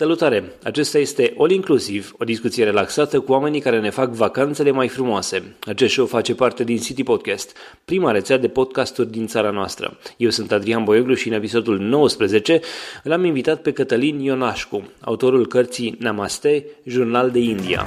Salutare! Acesta este All Inclusive, o discuție relaxată cu oamenii care ne fac vacanțele mai frumoase. Acest show face parte din City Podcast, prima rețea de podcasturi din țara noastră. Eu sunt Adrian Boioglu și în episodul 19 l-am invitat pe Cătălin Ionașcu, autorul cărții Namaste, Jurnal de India.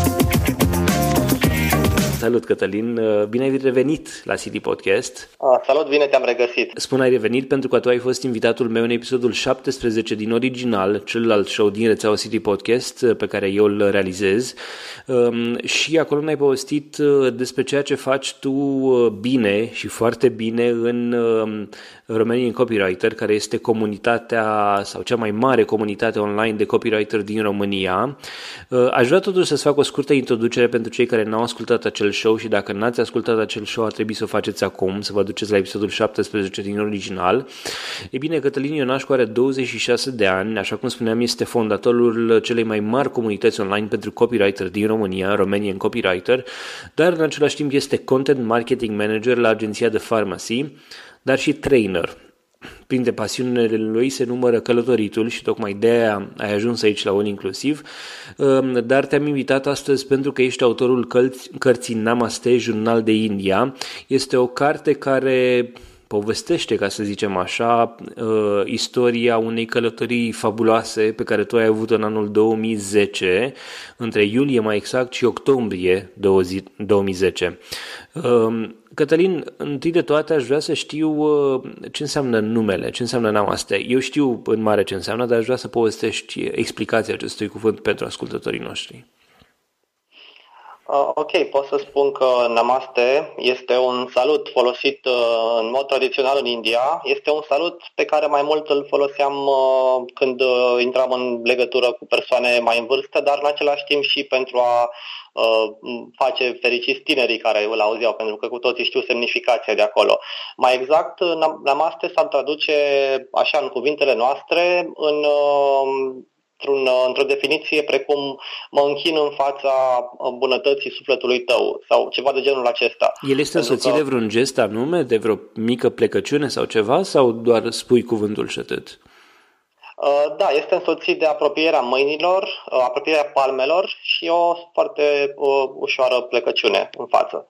Salut, Cătălin! Bine ai revenit la CD Podcast. Ah, salut, bine te-am regăsit! Spun ai revenit pentru că tu ai fost invitatul meu în episodul 17 din original, celălalt show din rețeaua CD Podcast pe care eu îl realizez um, și acolo ne-ai povestit uh, despre ceea ce faci tu uh, bine și foarte bine în um, Romanian Copywriter, care este comunitatea sau cea mai mare comunitate online de copywriter din România. Uh, aș vrea totuși să-ți fac o scurtă introducere pentru cei care n-au ascultat acel show și dacă n-ați ascultat acel show ar trebui să o faceți acum, să vă duceți la episodul 17 din original. E bine, Cătălin Ionașcu are 26 de ani, așa cum spuneam, este fondatorul celei mai mari comunități online pentru copywriter din România, Romanian Copywriter, dar în același timp este content marketing manager la agenția de pharmacy, dar și trainer. Printre pasiunile lui se numără călătoritul și tocmai de aia ai ajuns aici la un inclusiv, um, dar te-am invitat astăzi pentru că ești autorul cărții Namaste, Jurnal de India. Este o carte care povestește, ca să zicem așa, uh, istoria unei călătorii fabuloase pe care tu ai avut în anul 2010, între iulie mai exact și octombrie 2010. Um, Cătălin, întâi de toate aș vrea să știu uh, ce înseamnă numele, ce înseamnă namaste. Eu știu în mare ce înseamnă, dar aș vrea să povestești explicația acestui cuvânt pentru ascultătorii noștri. Uh, ok, pot să spun că Namaste este un salut folosit uh, în mod tradițional în India. Este un salut pe care mai mult îl foloseam uh, când intram în legătură cu persoane mai în vârstă, dar în același timp și pentru a face fericiți tinerii care îl auzeau, pentru că cu toții știu semnificația de acolo. Mai exact, Namaste s-ar traduce așa în cuvintele noastre în într-un, uh, într-o definiție precum mă închin în fața uh, bunătății sufletului tău sau ceva de genul acesta. El este însoțit că... de vreun gest anume, de vreo mică plecăciune sau ceva sau doar spui cuvântul și atât? Uh, da, este însoțit de apropierea mâinilor, apropierea palmelor și o foarte ușoară plecăciune în față.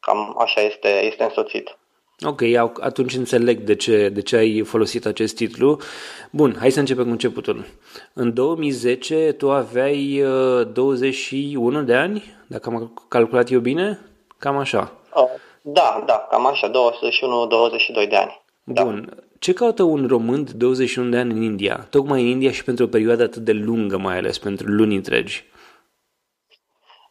Cam așa este, este însoțit. Ok, atunci înțeleg de ce, de ce ai folosit acest titlu. Bun, hai să începem cu începutul. În 2010 tu aveai 21 uh, de ani, dacă am calculat eu bine? Cam așa. Uh, da, da, cam așa, 21-22 de ani. Da. Bun. Da. Ce caută un român de 21 de ani în India? Tocmai în India și pentru o perioadă atât de lungă, mai ales pentru luni întregi.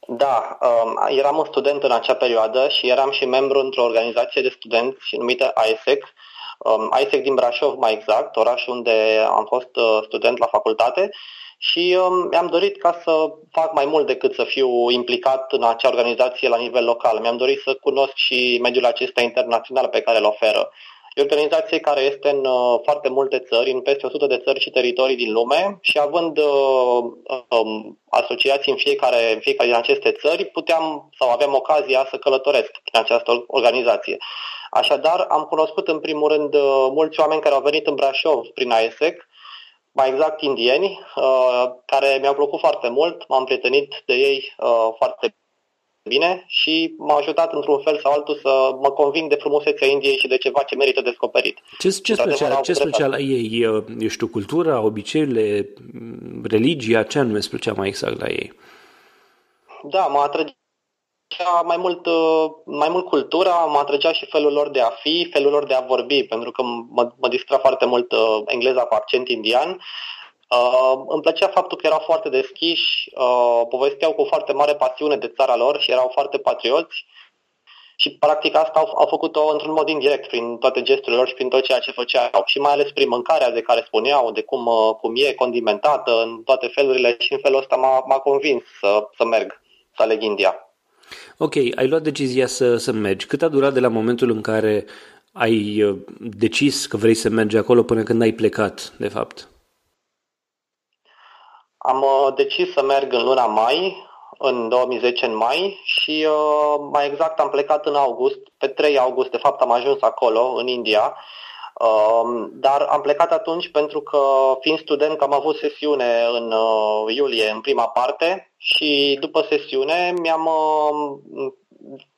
Da, um, eram un student în acea perioadă și eram și membru într-o organizație de studenți numită ISEC, um, ISEC din Brașov mai exact, orașul unde am fost uh, student la facultate și um, mi-am dorit ca să fac mai mult decât să fiu implicat în acea organizație la nivel local. Mi-am dorit să cunosc și mediul acesta internațional pe care îl oferă. E o organizație care este în uh, foarte multe țări, în peste 100 de țări și teritorii din lume și având uh, um, asociații în fiecare, în fiecare din aceste țări, puteam sau aveam ocazia să călătoresc prin această organizație. Așadar, am cunoscut în primul rând uh, mulți oameni care au venit în Brașov prin AESEC, mai exact indieni, uh, care mi-au plăcut foarte mult, m-am prietenit de ei uh, foarte bine și m-a ajutat într-un fel sau altul să mă conving de frumusețea Indiei și de ceva ce merită descoperit. Ce, ce special, ce special ei? Eu știu, cultura, obiceiurile, religia, ce anume plăcea mai exact la ei? Da, mă atrăgea mai mult, mai mult cultura, mă atrăgea și felul lor de a fi, felul lor de a vorbi, pentru că mă, mă distra foarte mult uh, engleza cu accent indian Uh, îmi plăcea faptul că erau foarte deschiși, uh, povesteau cu foarte mare pasiune de țara lor și erau foarte patrioți și practic asta au, au făcut-o într-un mod indirect prin toate gesturile lor și prin tot ceea ce făceau și mai ales prin mâncarea de care spuneau, de cum, uh, cum e condimentată în toate felurile și în felul ăsta m-a, m-a convins să, să merg, să aleg India. Ok, ai luat decizia să, să mergi. Cât a durat de la momentul în care ai uh, decis că vrei să mergi acolo până când ai plecat, de fapt? Am uh, decis să merg în luna mai, în 2010 în mai și uh, mai exact am plecat în august, pe 3 august de fapt am ajuns acolo, în India, uh, dar am plecat atunci pentru că fiind student am avut sesiune în uh, iulie în prima parte și după sesiune mi-am uh,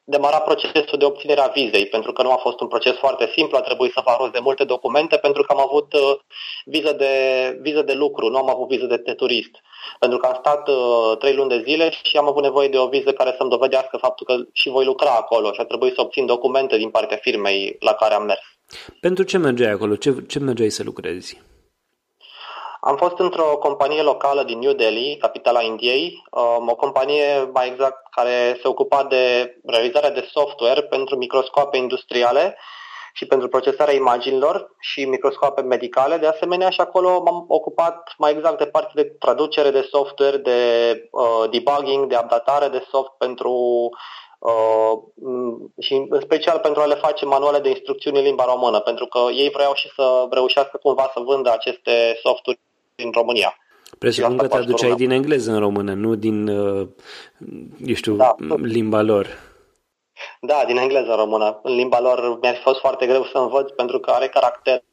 demara procesul de obținere a vizei, pentru că nu a fost un proces foarte simplu, a trebuit să fac rost de multe documente, pentru că am avut uh, viză, de, viză de lucru, nu am avut viză de, de turist. Pentru că am stat uh, trei luni de zile și am avut nevoie de o viză care să-mi dovedească faptul că și voi lucra acolo și a trebuit să obțin documente din partea firmei la care am mers. Pentru ce mergeai acolo? Ce, ce mergeai să lucrezi? Am fost într-o companie locală din New Delhi, capitala Indiei, um, o companie mai exact care se ocupa de realizarea de software pentru microscoape industriale și pentru procesarea imaginilor și microscoape medicale. De asemenea, și acolo m-am ocupat mai exact de partea de traducere de software, de uh, debugging, de updatare de soft pentru Uh, și în special pentru a le face manuale de instrucțiuni în limba română, pentru că ei vreau și să reușească cumva să vândă aceste softuri din România. Presupun că traduceai din engleză în română, nu din, uh, eu știu, da. limba lor. Da, din engleză în română. În limba lor mi-a fost foarte greu să învăț pentru că are caractere,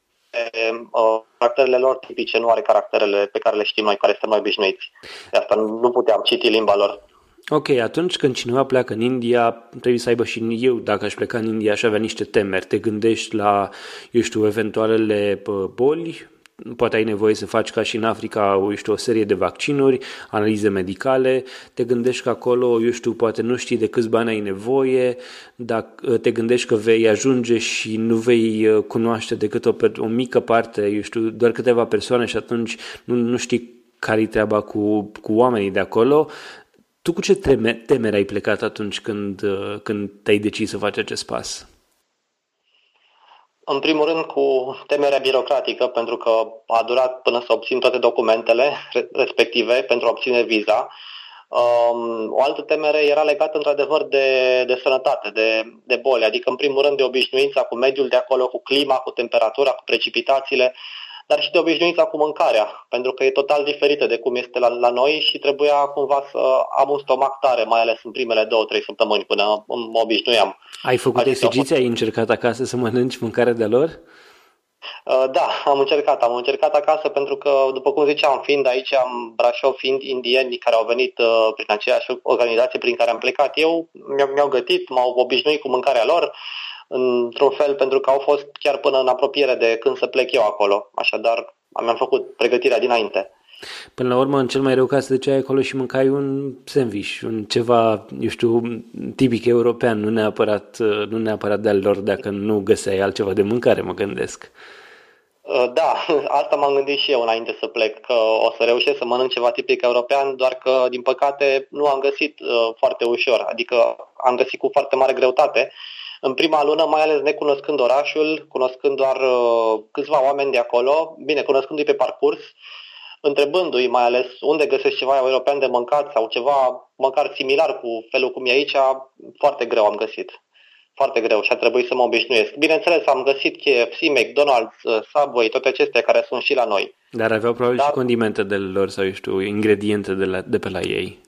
uh, caracterele lor tipice, nu are caracterele pe care le știm noi, care suntem mai obișnuiți. De asta nu puteam citi limba lor. Ok, atunci când cineva pleacă în India, trebuie să aibă și eu, dacă aș pleca în India, aș avea niște temeri. Te gândești la, eu știu, eventualele boli poate ai nevoie să faci ca și în Africa, eu știu, o serie de vaccinuri, analize medicale, te gândești că acolo, eu știu, poate nu știi de câți bani ai nevoie, dacă te gândești că vei ajunge și nu vei uh, cunoaște decât o, o mică parte, eu știu, doar câteva persoane și atunci nu, nu știi care-i treaba cu, cu oamenii de acolo, tu cu ce temeri ai plecat atunci când, uh, când te-ai decis să faci acest pas? În primul rând cu temerea birocratică, pentru că a durat până să obțin toate documentele respective pentru a obține viza. Um, o altă temere era legată într-adevăr de, de sănătate, de, de boli, adică în primul rând de obișnuința cu mediul de acolo, cu clima, cu temperatura, cu precipitațiile dar și de obișnuința cu mâncarea, pentru că e total diferită de cum este la, la noi și trebuia cumva să am un stomac tare, mai ales în primele două, trei săptămâni până mă obișnuiam. Ai făcut exerciții? Ai încercat acasă să mănânci mâncarea de lor? Uh, da, am încercat. Am încercat acasă pentru că, după cum ziceam, fiind aici, am Brașov, fiind indieni care au venit uh, prin aceeași organizație prin care am plecat eu, mi-au gătit, m-au obișnuit cu mâncarea lor într-un fel pentru că au fost chiar până în apropiere de când să plec eu acolo. Așadar, mi-am făcut pregătirea dinainte. Până la urmă, în cel mai rău caz, te duceai acolo și mâncai un sandwich, un ceva, eu știu, tipic european, nu neapărat, nu neapărat de-al lor dacă nu găseai altceva de mâncare, mă gândesc. Uh, da, asta m-am gândit și eu înainte să plec, că o să reușesc să mănânc ceva tipic european, doar că, din păcate, nu am găsit uh, foarte ușor, adică am găsit cu foarte mare greutate în prima lună, mai ales necunoscând orașul, cunoscând doar uh, câțiva oameni de acolo, bine, cunoscându-i pe parcurs, întrebându-i mai ales unde găsesc ceva european de mâncat sau ceva măcar similar cu felul cum e aici, foarte greu am găsit. Foarte greu și a trebuit să mă obișnuiesc. Bineînțeles, am găsit KFC, McDonald's, uh, Subway, toate acestea care sunt și la noi. Dar aveau probabil Dar... și condimente de lor sau, eu știu, ingrediente de, la, de pe la ei.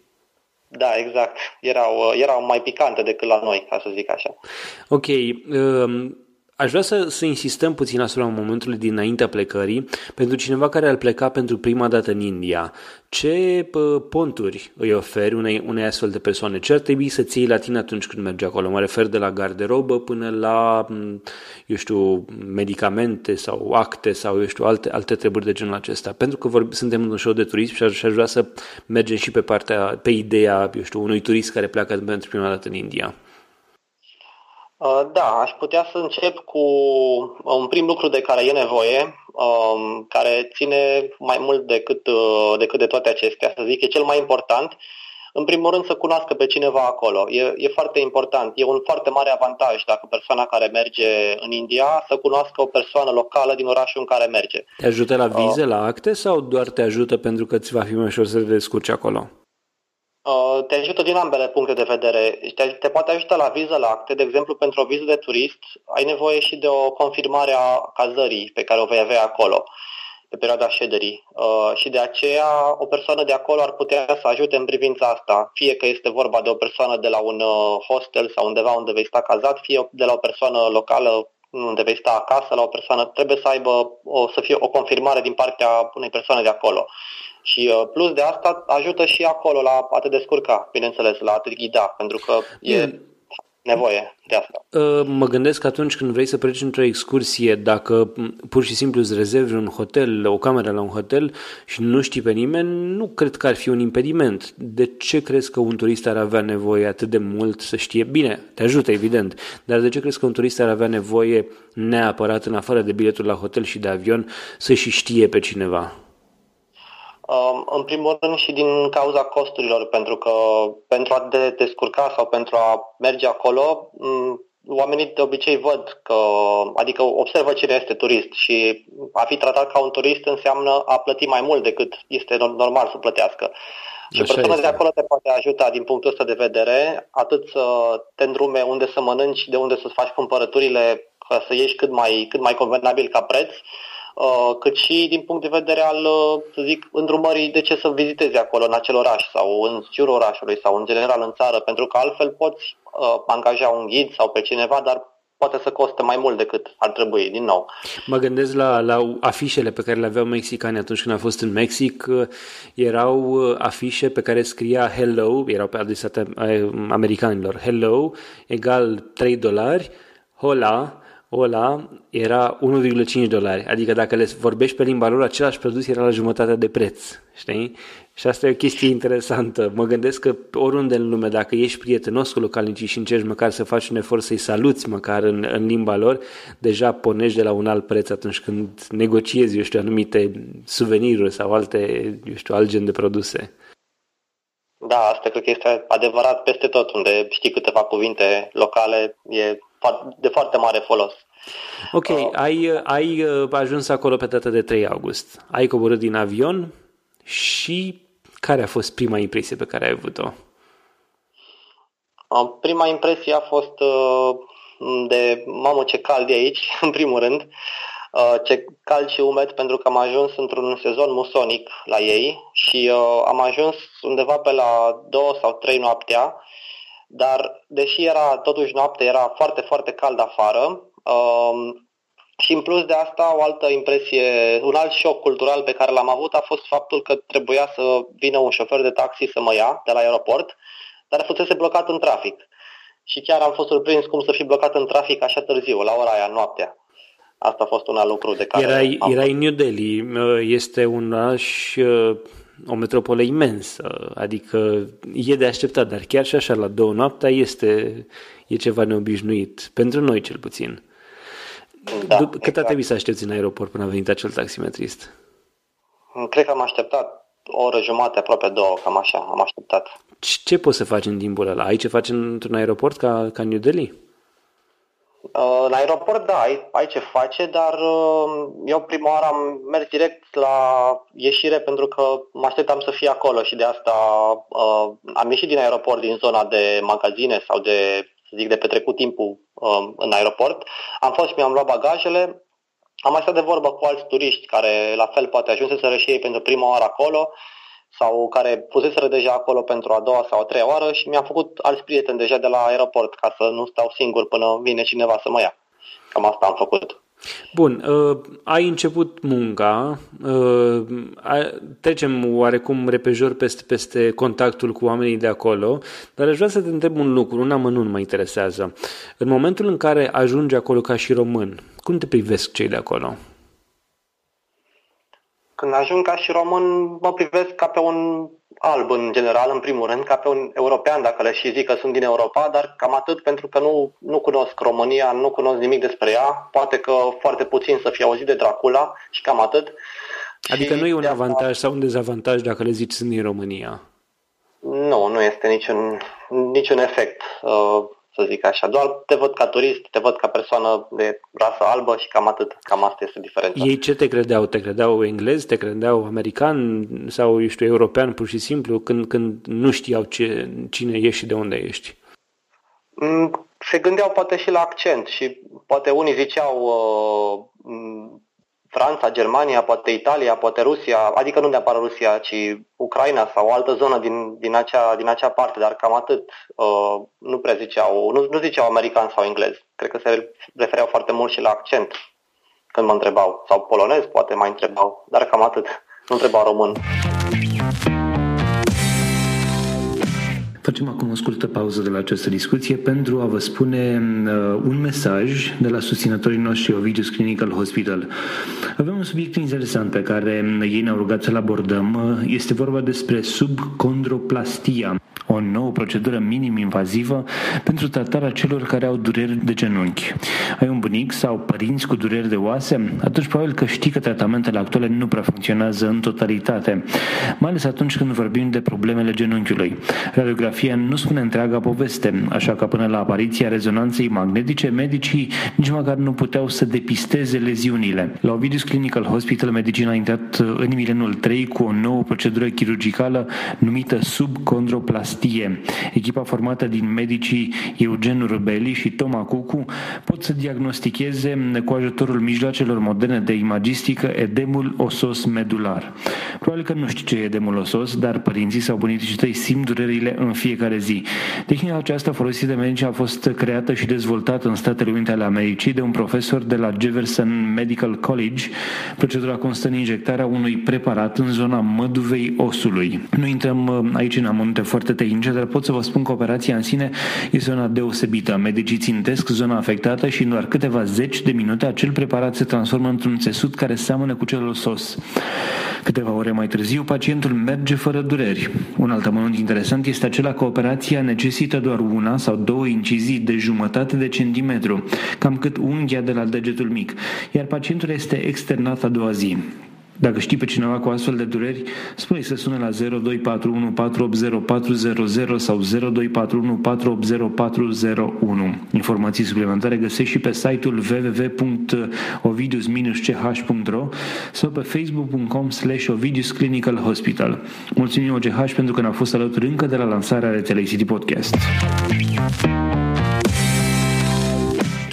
Da, exact. Erau, erau mai picante decât la noi, ca să zic așa. Ok. Um, Aș vrea să, să insistăm puțin asupra momentului dinaintea plecării pentru cineva care ar pleca pentru prima dată în India. Ce pă, ponturi îi oferi unei, unei astfel de persoane? Ce ar trebui să ții la tine atunci când mergi acolo? Mă refer de la garderobă până la, eu știu, medicamente sau acte sau, eu știu, alte, alte treburi de genul acesta. Pentru că vorbi, suntem în un show de turism și aș, aș vrea să mergem și pe partea, pe ideea, eu știu, unui turist care pleacă pentru prima dată în India. Uh, da, aș putea să încep cu un prim lucru de care e nevoie, um, care ține mai mult decât, uh, decât de toate acestea, să zic, e cel mai important. În primul rând să cunoască pe cineva acolo. E, e foarte important. E un foarte mare avantaj dacă persoana care merge în India să cunoască o persoană locală din orașul în care merge. Te ajută la vize, uh, la acte sau doar te ajută pentru că ți va fi mai ușor să te descurci acolo? Uh, te ajută din ambele puncte de vedere. Te, te poate ajuta la viză la acte, de exemplu, pentru o viză de turist, ai nevoie și de o confirmare a cazării pe care o vei avea acolo pe perioada șederii uh, și de aceea o persoană de acolo ar putea să ajute în privința asta, fie că este vorba de o persoană de la un uh, hostel sau undeva unde vei sta cazat, fie de la o persoană locală unde vei sta acasă la o persoană, trebuie să aibă o, să fie o confirmare din partea unei persoane de acolo. Și uh, plus de asta ajută și acolo la a te descurca, bineînțeles, la a te ghida, pentru că e nevoie de asta. Uh, mă gândesc că atunci când vrei să pleci într-o excursie, dacă pur și simplu îți rezervi un hotel, o cameră la un hotel și nu știi pe nimeni, nu cred că ar fi un impediment. De ce crezi că un turist ar avea nevoie atât de mult să știe? Bine, te ajută, evident, dar de ce crezi că un turist ar avea nevoie neapărat, în afară de biletul la hotel și de avion, să și știe pe cineva? Um, în primul rând și din cauza costurilor, pentru că pentru a te descurca sau pentru a merge acolo, oamenii de obicei văd că, adică observă cine este turist și a fi tratat ca un turist înseamnă a plăti mai mult decât este normal să plătească. Și Așa persoana este. de acolo te poate ajuta din punctul ăsta de vedere, atât să te îndrume unde să mănânci, de unde să-ți faci cumpărăturile, ca să ieși cât mai, cât mai convenabil ca preț, Uh, cât și din punct de vedere al, uh, să zic, îndrumării de ce să vizitezi acolo, în acel oraș sau în jurul orașului sau în general în țară, pentru că altfel poți uh, angaja un ghid sau pe cineva, dar poate să coste mai mult decât ar trebui, din nou. Mă gândesc la, la afișele pe care le aveau mexicani atunci când am fost în Mexic. Erau afișe pe care scria Hello, erau pe adresate americanilor. Hello egal 3 dolari, Hola ăla era 1,5 dolari. Adică dacă le vorbești pe limba lor, același produs era la jumătate de preț. Știi? Și asta e o chestie interesantă. Mă gândesc că oriunde în lume, dacă ești prietenos cu localnicii și încerci măcar să faci un efort să-i saluți măcar în, în limba lor, deja pornești de la un alt preț atunci când negociezi, eu știu, anumite suveniruri sau alte, eu știu, alt gen de produse. Da, asta cred că este adevărat peste tot, unde știi câteva cuvinte locale, e de foarte mare folos. Ok, uh, ai, ai uh, ajuns acolo pe data de 3 august. Ai coborât din avion și care a fost prima impresie pe care ai avut-o? Uh, prima impresie a fost uh, de mamă ce cald e aici, în primul rând. Uh, ce cald și umed pentru că am ajuns într-un sezon musonic la ei și uh, am ajuns undeva pe la 2 sau 3 noaptea dar deși era totuși noapte, era foarte, foarte cald afară um, și în plus de asta o altă impresie, un alt șoc cultural pe care l-am avut a fost faptul că trebuia să vină un șofer de taxi să mă ia de la aeroport, dar fusese blocat în trafic. Și chiar am fost surprins cum să fi blocat în trafic așa târziu, la ora aia, noaptea. Asta a fost un alt lucru de care... Erai, am... erai New Delhi, este un oraș uh, o metropolă imensă, adică e de așteptat, dar chiar și așa la două noaptea este e ceva neobișnuit, pentru noi cel puțin. Da, Cât exact. a trebuit să aștepți în aeroport până a venit acel taximetrist? Cred că am așteptat o oră jumate, aproape două, cam așa, am așteptat. Ce poți să faci în timpul ăla? Ai ce faci într-un aeroport ca, ca New Delhi? Uh, la aeroport, da, ai, ai ce face, dar uh, eu prima oară am mers direct la ieșire pentru că mă așteptam să fie acolo și de asta uh, am ieșit din aeroport, din zona de magazine sau de, să zic, de petrecut timpul uh, în aeroport. Am fost și mi-am luat bagajele, am mai stat de vorbă cu alți turiști care la fel poate ajunseseră și ei pentru prima oară acolo sau care fuseseră deja acolo pentru a doua sau a treia oară și mi-am făcut alți prieteni deja de la aeroport ca să nu stau singur până vine cineva să mă ia. Cam asta am făcut. Bun, uh, ai început munca, uh, trecem oarecum repejor peste, peste contactul cu oamenii de acolo, dar aș vrea să te întreb un lucru, un amănunt mă interesează. În momentul în care ajungi acolo ca și român, cum te privesc cei de acolo? Când ajung ca și român, mă privesc ca pe un alb în general, în primul rând, ca pe un european, dacă le și zic că sunt din Europa, dar cam atât pentru că nu, nu cunosc România, nu cunosc nimic despre ea, poate că foarte puțin să fie auzit de Dracula și cam atât. Adică și nu e un avantaj asta... sau un dezavantaj dacă le zici sunt din România? Nu, nu este niciun, niciun efect. Uh, să zic așa. Doar te văd ca turist, te văd ca persoană de rasă albă și cam atât. Cam asta este diferența. Ei ce te credeau? Te credeau englez? Te credeau american? Sau, eu știu, european pur și simplu? Când, când nu știau ce, cine ești și de unde ești? Mm, se gândeau poate și la accent și poate unii ziceau uh, Franța, Germania, poate Italia, poate Rusia, adică nu neapărat Rusia, ci Ucraina sau o altă zonă din, din, acea, din acea parte, dar cam atât. Uh, nu prea ziceau, nu, nu ziceau american sau englez. Cred că se refereau foarte mult și la accent când mă întrebau. Sau polonez, poate mai întrebau, dar cam atât. Nu întrebau român. Facem acum o scurtă pauză de la această discuție pentru a vă spune uh, un mesaj de la susținătorii noștri Ovidius Clinical Hospital. Avem un subiect interesant pe care ei ne-au rugat să-l abordăm. Este vorba despre subcondroplastia o nouă procedură minim-invazivă pentru tratarea celor care au dureri de genunchi. Ai un bunic sau părinți cu dureri de oase? Atunci probabil că știi că tratamentele actuale nu prea funcționează în totalitate, mai ales atunci când vorbim de problemele genunchiului. Radiografia nu spune întreaga poveste, așa că până la apariția rezonanței magnetice, medicii nici măcar nu puteau să depisteze leziunile. La Ovidius Clinical Hospital, medicina a intrat în milenul 3 cu o nouă procedură chirurgicală numită subcondroplastie Pastie. Echipa formată din medicii Eugen Rubeli și Toma Cucu pot să diagnosticheze cu ajutorul mijloacelor moderne de imagistică edemul osos medular. Probabil că nu știi ce e edemul osos, dar părinții sau bunicii tăi simt durerile în fiecare zi. Tehnica aceasta folosită de medici a fost creată și dezvoltată în Statele Unite ale Americii de un profesor de la Jefferson Medical College. Procedura constă în injectarea unui preparat în zona măduvei osului. Nu intrăm uh, aici în amănunte foarte tehnice, dar pot să vă spun că operația în sine este una deosebită. Medicii țintesc zona afectată și în doar câteva zeci de minute acel preparat se transformă într-un țesut care seamănă cu cel sos. Câteva ore mai târziu, pacientul merge fără dureri. Un alt amănunt interesant este acela că operația necesită doar una sau două incizii de jumătate de centimetru, cam cât unghia de la degetul mic, iar pacientul este externat a doua zi. Dacă știi pe cineva cu astfel de dureri, spune să sune la 0241 480 400 sau 0241 480 401. Informații suplimentare găsești și pe site-ul www.ovidius-ch.ro sau pe facebook.com slash Ovidius Clinical Hospital. Mulțumim OGH pentru că ne-a fost alături încă de la lansarea rețelei City Podcast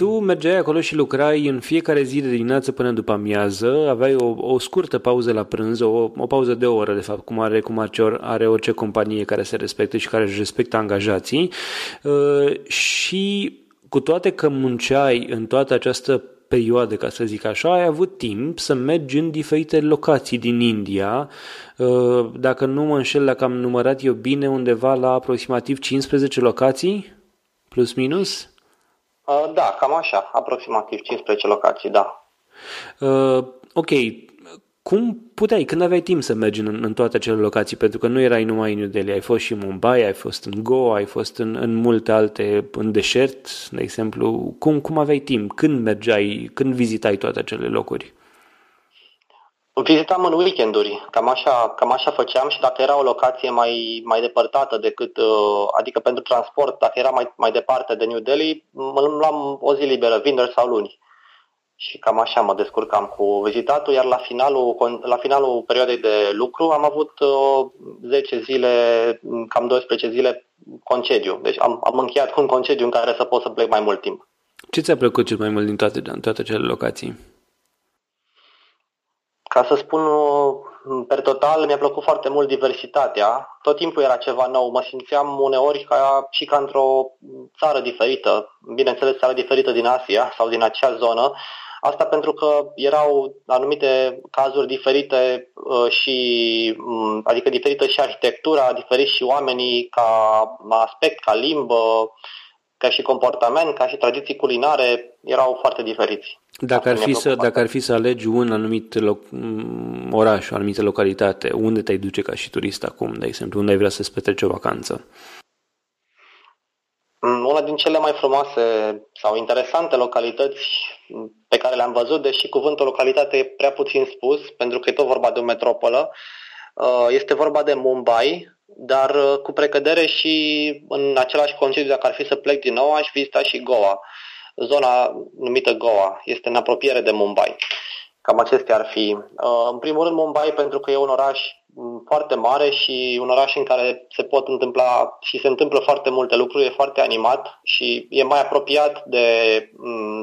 tu mergeai acolo și lucrai în fiecare zi de dimineață până după amiază, aveai o, o scurtă pauză la prânz, o, o pauză de o oră, de fapt, cum are, cum are, are orice companie care se respectă și care își respectă angajații uh, și cu toate că munceai în toată această perioadă, ca să zic așa, ai avut timp să mergi în diferite locații din India. Uh, dacă nu mă înșel, dacă am numărat eu bine, undeva la aproximativ 15 locații, plus minus? Uh, da, cam așa, aproximativ 15 locații, da. Uh, ok, cum puteai, când aveai timp să mergi în, în toate acele locații? Pentru că nu erai numai în New Delhi, ai fost și în Mumbai, ai fost în Goa, ai fost în, în multe alte, în deșert, de exemplu. Cum, cum aveai timp? Când mergeai, când vizitai toate acele locuri? Vizitam în weekenduri, cam așa, cam așa făceam și dacă era o locație mai, mai depărtată decât, uh, adică pentru transport, dacă era mai, mai departe de New Delhi, mă luam o zi liberă, vineri sau luni. Și cam așa mă descurcam cu vizitatul, iar la finalul, la finalul perioadei de lucru am avut uh, 10 zile, cam 12 zile concediu. Deci am, am încheiat cu un concediu în care să pot să plec mai mult timp. Ce ți-a plăcut cel mai mult din toate, din toate acele locații? Ca să spun per total, mi-a plăcut foarte mult diversitatea. Tot timpul era ceva nou. Mă simțeam uneori ca, și ca într-o țară diferită, bineînțeles țară diferită din Asia sau din acea zonă. Asta pentru că erau anumite cazuri diferite uh, și, mm, adică diferită și arhitectura, diferit și oamenii ca aspect, ca limbă, ca și comportament, ca și tradiții culinare, erau foarte diferiți. Dacă ar, fi să, dacă ar fi să alegi un anumit loc, oraș, o anumită localitate, unde te-ai duce ca și turist acum, de exemplu, unde ai vrea să-ți petreci o vacanță? Mm, una din cele mai frumoase sau interesante localități pe care le-am văzut, deși cuvântul localitate e prea puțin spus, pentru că e tot vorba de o metropolă, uh, este vorba de Mumbai, dar cu precădere și în același concediu, dacă ar fi să plec din nou, aș vizita și Goa. Zona numită Goa este în apropiere de Mumbai. Cam acestea ar fi. În primul rând Mumbai pentru că e un oraș foarte mare și un oraș în care se pot întâmpla și se întâmplă foarte multe lucruri, e foarte animat și e mai apropiat de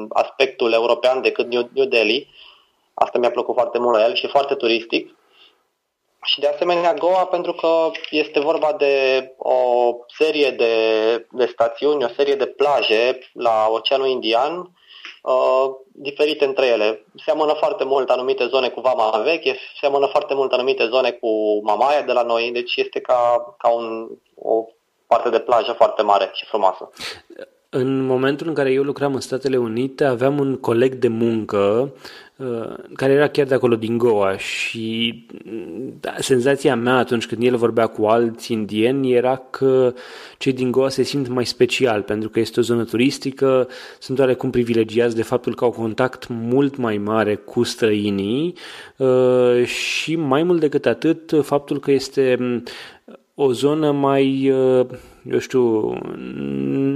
aspectul european decât New Delhi. Asta mi-a plăcut foarte mult la el și foarte turistic. Și de asemenea Goa pentru că este vorba de o serie de, de stațiuni, o serie de plaje la Oceanul Indian, uh, diferite între ele. Seamănă foarte mult anumite zone cu Vama Veche, seamănă foarte mult anumite zone cu Mamaia de la noi, deci este ca, ca un, o parte de plajă foarte mare și frumoasă. În momentul în care eu lucram în Statele Unite, aveam un coleg de muncă uh, care era chiar de acolo din Goa și da, senzația mea atunci când el vorbea cu alți indieni era că cei din Goa se simt mai special pentru că este o zonă turistică, sunt oarecum privilegiați de faptul că au contact mult mai mare cu străinii uh, și mai mult decât atât faptul că este o zonă mai, uh, eu știu,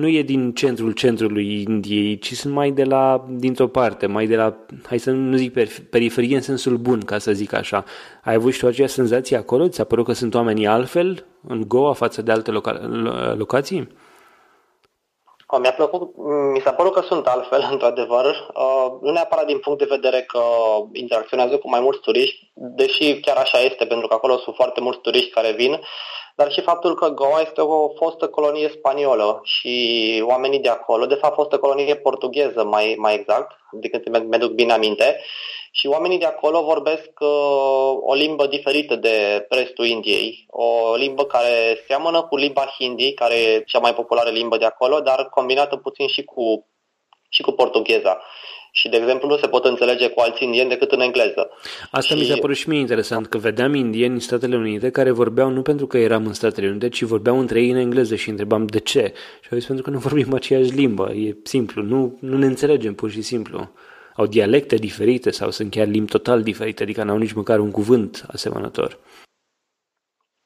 nu e din centrul centrului Indiei, ci sunt mai de la, dintr-o parte, mai de la, hai să nu zic periferie în sensul bun, ca să zic așa. Ai avut și tu aceea senzație acolo? Ți-a părut că sunt oamenii altfel în Goa față de alte loca- locații? Mi-a plăcut, mi s-a părut că sunt altfel, într-adevăr, uh, nu neapărat din punct de vedere că interacționează cu mai mulți turiști, deși chiar așa este, pentru că acolo sunt foarte mulți turiști care vin, dar și faptul că Goa este o fostă colonie spaniolă și oamenii de acolo, de fapt fostă colonie portugheză mai, mai exact, de când mi-aduc bine aminte, și oamenii de acolo vorbesc uh, o limbă diferită de restul Indiei, o limbă care seamănă cu limba hindi, care e cea mai populară limbă de acolo, dar combinată puțin și cu, și cu portugheza și, de exemplu, nu se pot înțelege cu alți indieni decât în engleză. Asta și... mi s-a părut și mie interesant, că vedeam indieni în Statele Unite care vorbeau nu pentru că eram în Statele Unite, ci vorbeau între ei în engleză și întrebam de ce. Și au zis pentru că nu vorbim aceeași limbă, e simplu, nu, nu ne înțelegem pur și simplu. Au dialecte diferite sau sunt chiar limbi total diferite, adică n-au nici măcar un cuvânt asemănător.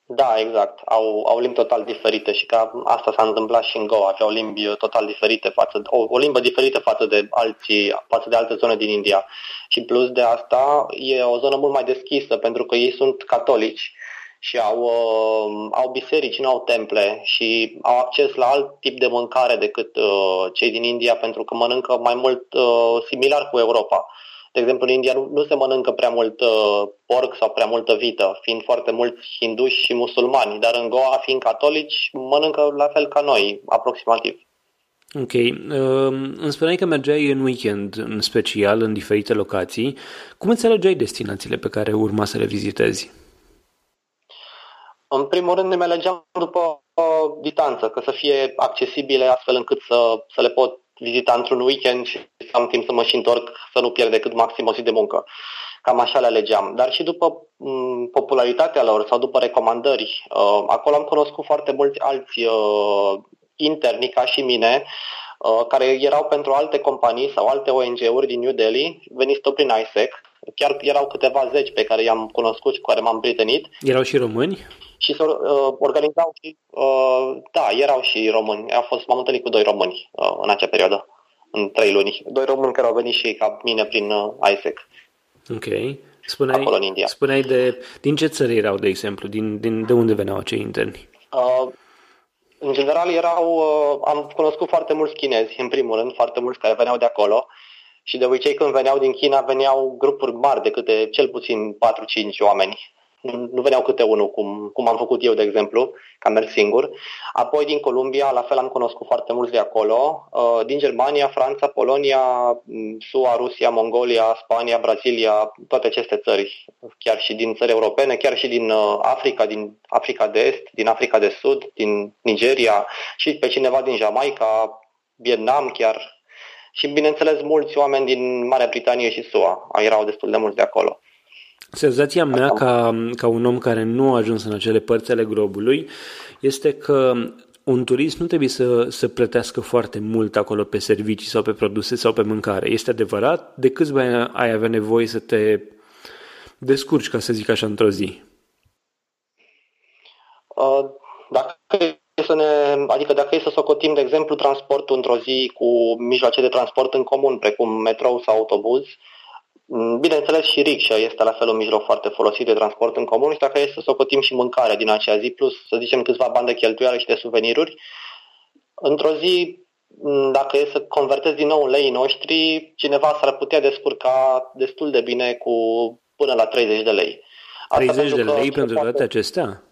Da, exact. Au, au limbi total diferite și ca asta s-a întâmplat și în Goa. Aveau limbi total diferite față o, o limbă diferită față de alții, față de alte zone din India. Și plus de asta e o zonă mult mai deschisă pentru că ei sunt catolici și au, uh, au biserici, nu au temple și au acces la alt tip de mâncare decât uh, cei din India pentru că mănâncă mai mult uh, similar cu Europa. De exemplu, în India nu, nu se mănâncă prea mult uh, porc sau prea multă vită, fiind foarte mulți hinduși și musulmani, dar în Goa, fiind catolici, mănâncă la fel ca noi, aproximativ. Ok. Uh, îmi spuneai că mergeai în weekend, în special, în diferite locații. Cum înțelegeai destinațiile pe care urma să le vizitezi? În primul rând ne alegeam după uh, distanță, că să fie accesibile astfel încât să, să le pot vizita într-un weekend și să am timp să mă și întorc, să nu pierd decât maxim o zi de muncă. Cam așa le alegeam. Dar și după m- mm, popularitatea lor sau după recomandări, uh, acolo am cunoscut foarte mulți alți uh, interni ca și mine, uh, care erau pentru alte companii sau alte ONG-uri din New Delhi, veniți tot prin ISEC. Chiar erau câteva zeci pe care i-am cunoscut și cu care m-am prietenit. Erau și români? și să uh, organizau și, uh, da, erau și români. A fost, m-am întâlnit cu doi români uh, în acea perioadă, în trei luni. Doi români care au venit și ca mine prin uh, ISEC. Ok. Spuneai, acolo în India. spuneai de, din ce țări erau, de exemplu? Din, din, de unde veneau acei interni? Uh, în general erau, uh, am cunoscut foarte mulți chinezi, în primul rând, foarte mulți care veneau de acolo. Și de obicei când veneau din China veneau grupuri mari de câte cel puțin 4-5 oameni. Nu veneau câte unul, cum, cum am făcut eu, de exemplu, că am mers singur. Apoi din Columbia, la fel am cunoscut foarte mulți de acolo, uh, din Germania, Franța, Polonia, mm, SUA, Rusia, Mongolia, Spania, Brazilia, toate aceste țări, chiar și din țări europene, chiar și din uh, Africa, din Africa de Est, din Africa de Sud, din Nigeria și pe cineva din Jamaica, Vietnam chiar și, bineînțeles, mulți oameni din Marea Britanie și SUA. Erau destul de mulți de acolo. Senzația mea ca, ca un om care nu a ajuns în acele părți ale globului este că un turist nu trebuie să, să plătească foarte mult acolo pe servicii sau pe produse sau pe mâncare. Este adevărat? De câți bani ai avea nevoie să te descurci, ca să zic așa, într-o zi? Uh ne, adică dacă e să socotim, de exemplu, transportul într-o zi cu mijloace de transport în comun, precum metrou sau autobuz, bineînțeles și rickshaw este la fel un mijloc foarte folosit de transport în comun și dacă e să socotim și mâncarea din acea zi, plus să zicem câțiva bani de cheltuială și de suveniruri, într-o zi, dacă e să convertezi din nou în lei noștri, cineva s-ar putea descurca destul de bine cu până la 30 de lei. Asta 30 de lei pentru toate acestea?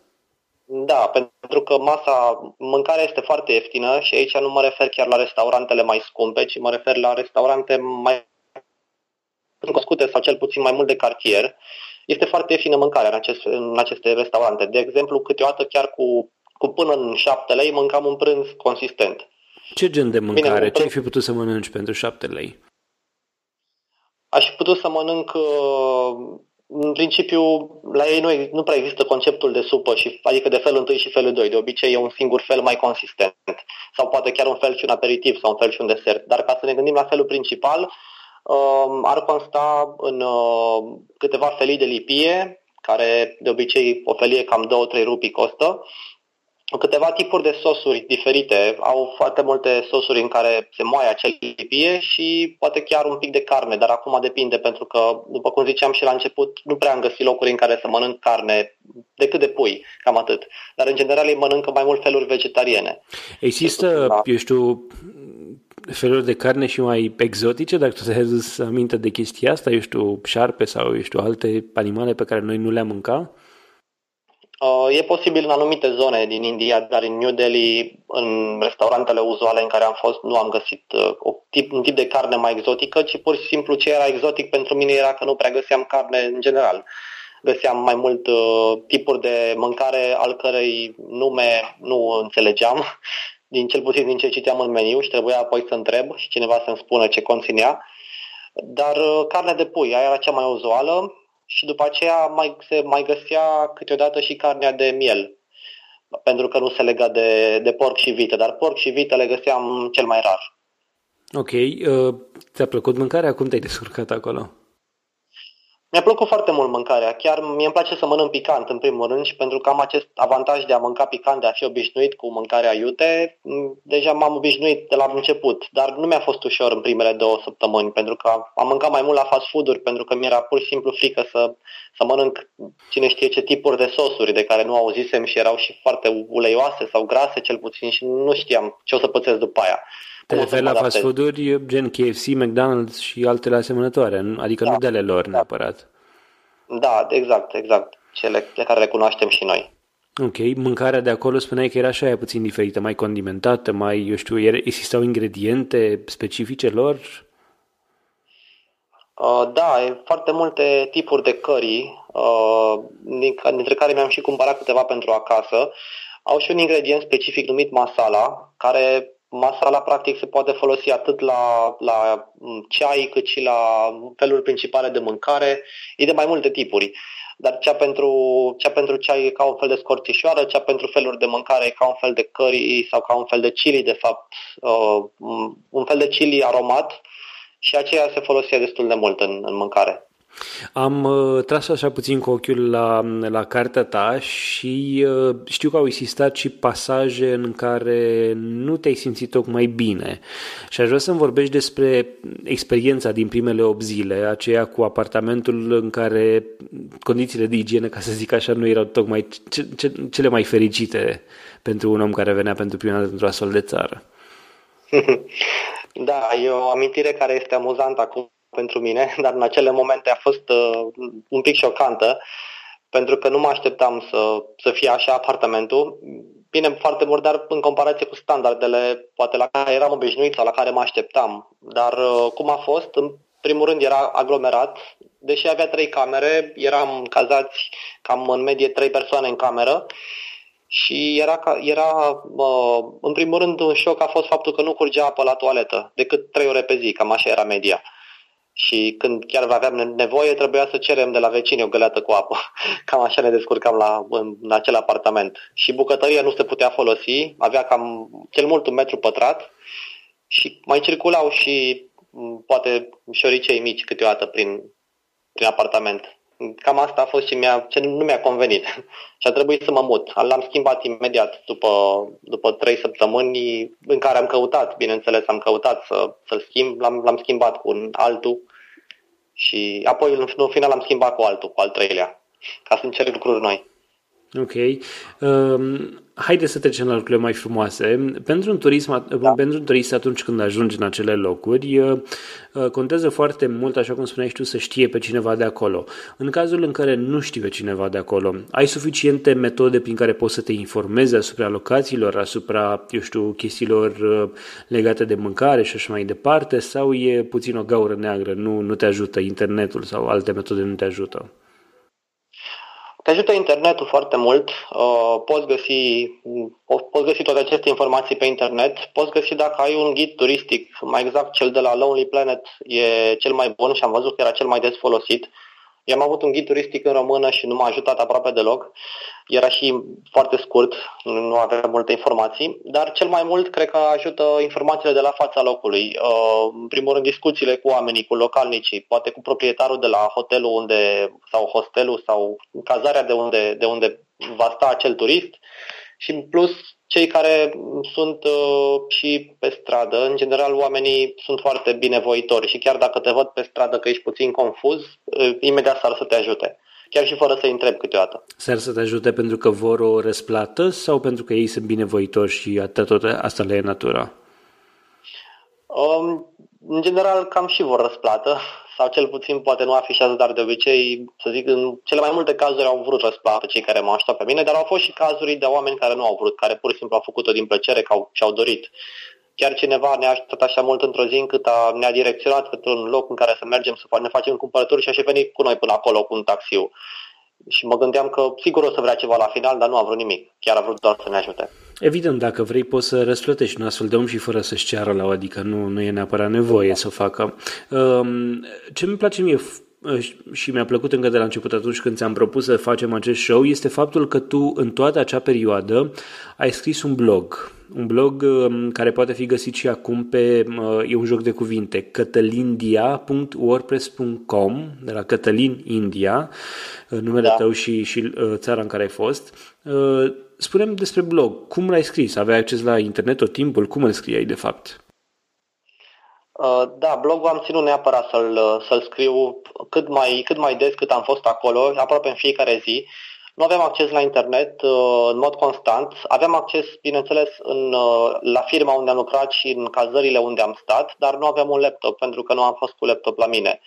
Da, pentru că masa, mâncarea este foarte ieftină și aici nu mă refer chiar la restaurantele mai scumpe, ci mă refer la restaurante mai cunoscute sau cel puțin mai mult de cartier. Este foarte ieftină mâncarea în, acest, în aceste restaurante. De exemplu, câteodată chiar cu, cu până în 7 lei mâncam un prânz consistent. Ce gen de mâncare? Bine, Ce ai fi putut să mănânci pentru 7 lei? Aș fi putut să mănânc uh, în principiu, la ei nu, nu prea există conceptul de supă, și, adică de felul 1 și felul 2. De obicei e un singur fel mai consistent. Sau poate chiar un fel și un aperitiv sau un fel și un desert. Dar ca să ne gândim la felul principal, um, ar consta în uh, câteva felii de lipie, care de obicei o felie cam 2-3 rupii costă, câteva tipuri de sosuri diferite. Au foarte multe sosuri în care se moaie acel lipie și poate chiar un pic de carne, dar acum depinde pentru că, după cum ziceam și la început, nu prea am găsit locuri în care să mănânc carne decât de pui, cam atât. Dar în general ei mănâncă mai mult feluri vegetariene. Există, da. eu știu, feluri de carne și mai exotice, dacă tu te-ai adus aminte de chestia asta, eu știu, șarpe sau, eu știu, alte animale pe care noi nu le-am mâncat? Uh, e posibil în anumite zone din India, dar în New Delhi, în restaurantele uzuale în care am fost, nu am găsit uh, o tip, un tip de carne mai exotică, ci pur și simplu ce era exotic pentru mine era că nu prea găseam carne în general. Găseam mai mult uh, tipuri de mâncare al cărei nume nu înțelegeam, din cel puțin din ce citeam în meniu și trebuia apoi să întreb și cineva să-mi spună ce conținea. Dar uh, carne de pui, aia era cea mai uzuală, și după aceea mai, se mai găsea câteodată și carnea de miel, pentru că nu se lega de, de porc și vită, dar porc și vită le găseam cel mai rar. Ok, uh, ți-a plăcut mâncarea? Cum te-ai descurcat acolo? Mi-a plăcut foarte mult mâncarea. Chiar mie îmi place să mănânc picant, în primul rând, și pentru că am acest avantaj de a mânca picant, de a fi obișnuit cu mâncarea iute, deja m-am obișnuit de la început, dar nu mi-a fost ușor în primele două săptămâni, pentru că am mâncat mai mult la fast food-uri, pentru că mi-era pur și simplu frică să, să mănânc cine știe ce tipuri de sosuri de care nu auzisem și erau și foarte uleioase sau grase cel puțin și nu știam ce o să pățesc după aia. Te referi la fast food-uri gen KFC, McDonald's și altele asemănătoare, adică da, nu de ale lor da. neapărat. Da, exact, exact. Cele pe care le cunoaștem și noi. Ok, mâncarea de acolo spuneai că era așa aia puțin diferită, mai condimentată, mai, eu știu, existau ingrediente specifice lor? Uh, da, e foarte multe tipuri de curry, uh, dintre care mi-am și cumpărat câteva pentru acasă. Au și un ingredient specific numit masala, care masala practic se poate folosi atât la, la ceai cât și la feluri principale de mâncare. E de mai multe tipuri. Dar cea pentru, cea pentru ceai e ca un fel de scorțișoară, cea pentru feluri de mâncare e ca un fel de curry sau ca un fel de chili, de fapt, uh, un fel de chili aromat și aceea se folosea destul de mult în, în mâncare. Am uh, tras așa puțin cu ochiul la, la cartea ta și uh, știu că au existat și pasaje în care nu te-ai simțit tocmai bine. Și aș vrea să-mi vorbești despre experiența din primele 8 zile, aceea cu apartamentul în care condițiile de igienă, ca să zic așa, nu erau tocmai ce, ce, cele mai fericite pentru un om care venea pentru prima dată într-o astfel de țară. Da, e o amintire care este amuzantă acum pentru mine, dar în acele momente a fost uh, un pic șocantă, pentru că nu mă așteptam să, să fie așa apartamentul. Bine, foarte mult, dar în comparație cu standardele, poate la care eram obișnuit sau la care mă așteptam. Dar uh, cum a fost? În primul rând era aglomerat, deși avea trei camere, eram cazați cam în medie trei persoane în cameră și era, era uh, în primul rând un șoc a fost faptul că nu curgea apă la toaletă, decât trei ore pe zi, cam așa era media și când chiar aveam nevoie, trebuia să cerem de la vecini o găleată cu apă. Cam așa ne descurcam la, în, în acel apartament. Și bucătăria nu se putea folosi, avea cam cel mult un metru pătrat și mai circulau și poate șoricei mici câteodată prin, prin apartament. Cam asta a fost și mi-a, ce nu mi-a convenit și a trebuit să mă mut. L-am schimbat imediat după, după trei săptămâni în care am căutat, bineînțeles, am căutat să, să-l schimb, l-am, l-am schimbat cu un altul și apoi în final am schimbat cu altul, cu al treilea, ca să încerc lucruri noi. Ok. Um, haideți să trecem la lucrurile mai frumoase. Pentru un, turism, da. pentru un turist atunci când ajungi în acele locuri, uh, uh, contează foarte mult, așa cum spuneai tu, să știe pe cineva de acolo. În cazul în care nu știi pe cineva de acolo, ai suficiente metode prin care poți să te informezi asupra locațiilor, asupra, eu știu, chestiilor uh, legate de mâncare și așa mai departe, sau e puțin o gaură neagră, nu, nu te ajută internetul sau alte metode nu te ajută? Te ajută internetul foarte mult, uh, poți găsi, poți găsi toate aceste informații pe internet, poți găsi dacă ai un ghid turistic, mai exact cel de la Lonely Planet e cel mai bun și am văzut că era cel mai des folosit. Eu am avut un ghid turistic în română și nu m-a ajutat aproape deloc. Era și foarte scurt, nu avea multe informații, dar cel mai mult cred că ajută informațiile de la fața locului. Uh, în primul rând discuțiile cu oamenii, cu localnicii, poate cu proprietarul de la hotelul unde, sau hostelul sau cazarea de unde, de unde va sta acel turist și în plus cei care sunt uh, și pe stradă, în general oamenii sunt foarte binevoitori și chiar dacă te văd pe stradă că ești puțin confuz, uh, imediat s-ar să te ajute. Chiar și fără să-i întreb câteodată. S-ar să te ajute pentru că vor o răsplată sau pentru că ei sunt binevoitori și atât tot asta le e natura? Um, în general, cam și vor răsplată sau cel puțin poate nu afișează, dar de obicei, să zic, în cele mai multe cazuri au vrut răsplată cei care m-au ajutat pe mine, dar au fost și cazuri de oameni care nu au vrut, care pur și simplu au făcut-o din plăcere, că au, și-au dorit. Chiar cineva ne-a ajutat așa mult într-o zi încât a, ne-a direcționat într-un loc în care să mergem să ne facem cumpărături și aș și venit cu noi până acolo cu un taxiu. Și mă gândeam că sigur o să vrea ceva la final, dar nu a vrut nimic. Chiar a vrut doar să ne ajute. Evident, dacă vrei poți să răsplătești un astfel de om și fără să-și ceară la o, adică nu, nu e neapărat nevoie da. să o facă. Um, ce mi place mie și mi-a plăcut încă de la început atunci când ți-am propus să facem acest show este faptul că tu în toată acea perioadă ai scris un blog. Un blog um, care poate fi găsit și acum pe, uh, e un joc de cuvinte, cătălindia.wordpress.com de la Cătălin India, uh, numele da. tău și, și uh, țara în care ai fost. Spunem despre blog. Cum l-ai scris? Aveai acces la internet tot timpul? Cum îl scriai de fapt? Uh, da, blogul am ținut neapărat să-l, uh, să-l scriu cât mai, cât mai des cât am fost acolo, aproape în fiecare zi. Nu aveam acces la internet uh, în mod constant. Aveam acces, bineînțeles, în, la firma unde am lucrat și în cazările unde am stat, dar nu aveam un laptop pentru că nu am fost cu laptop la mine.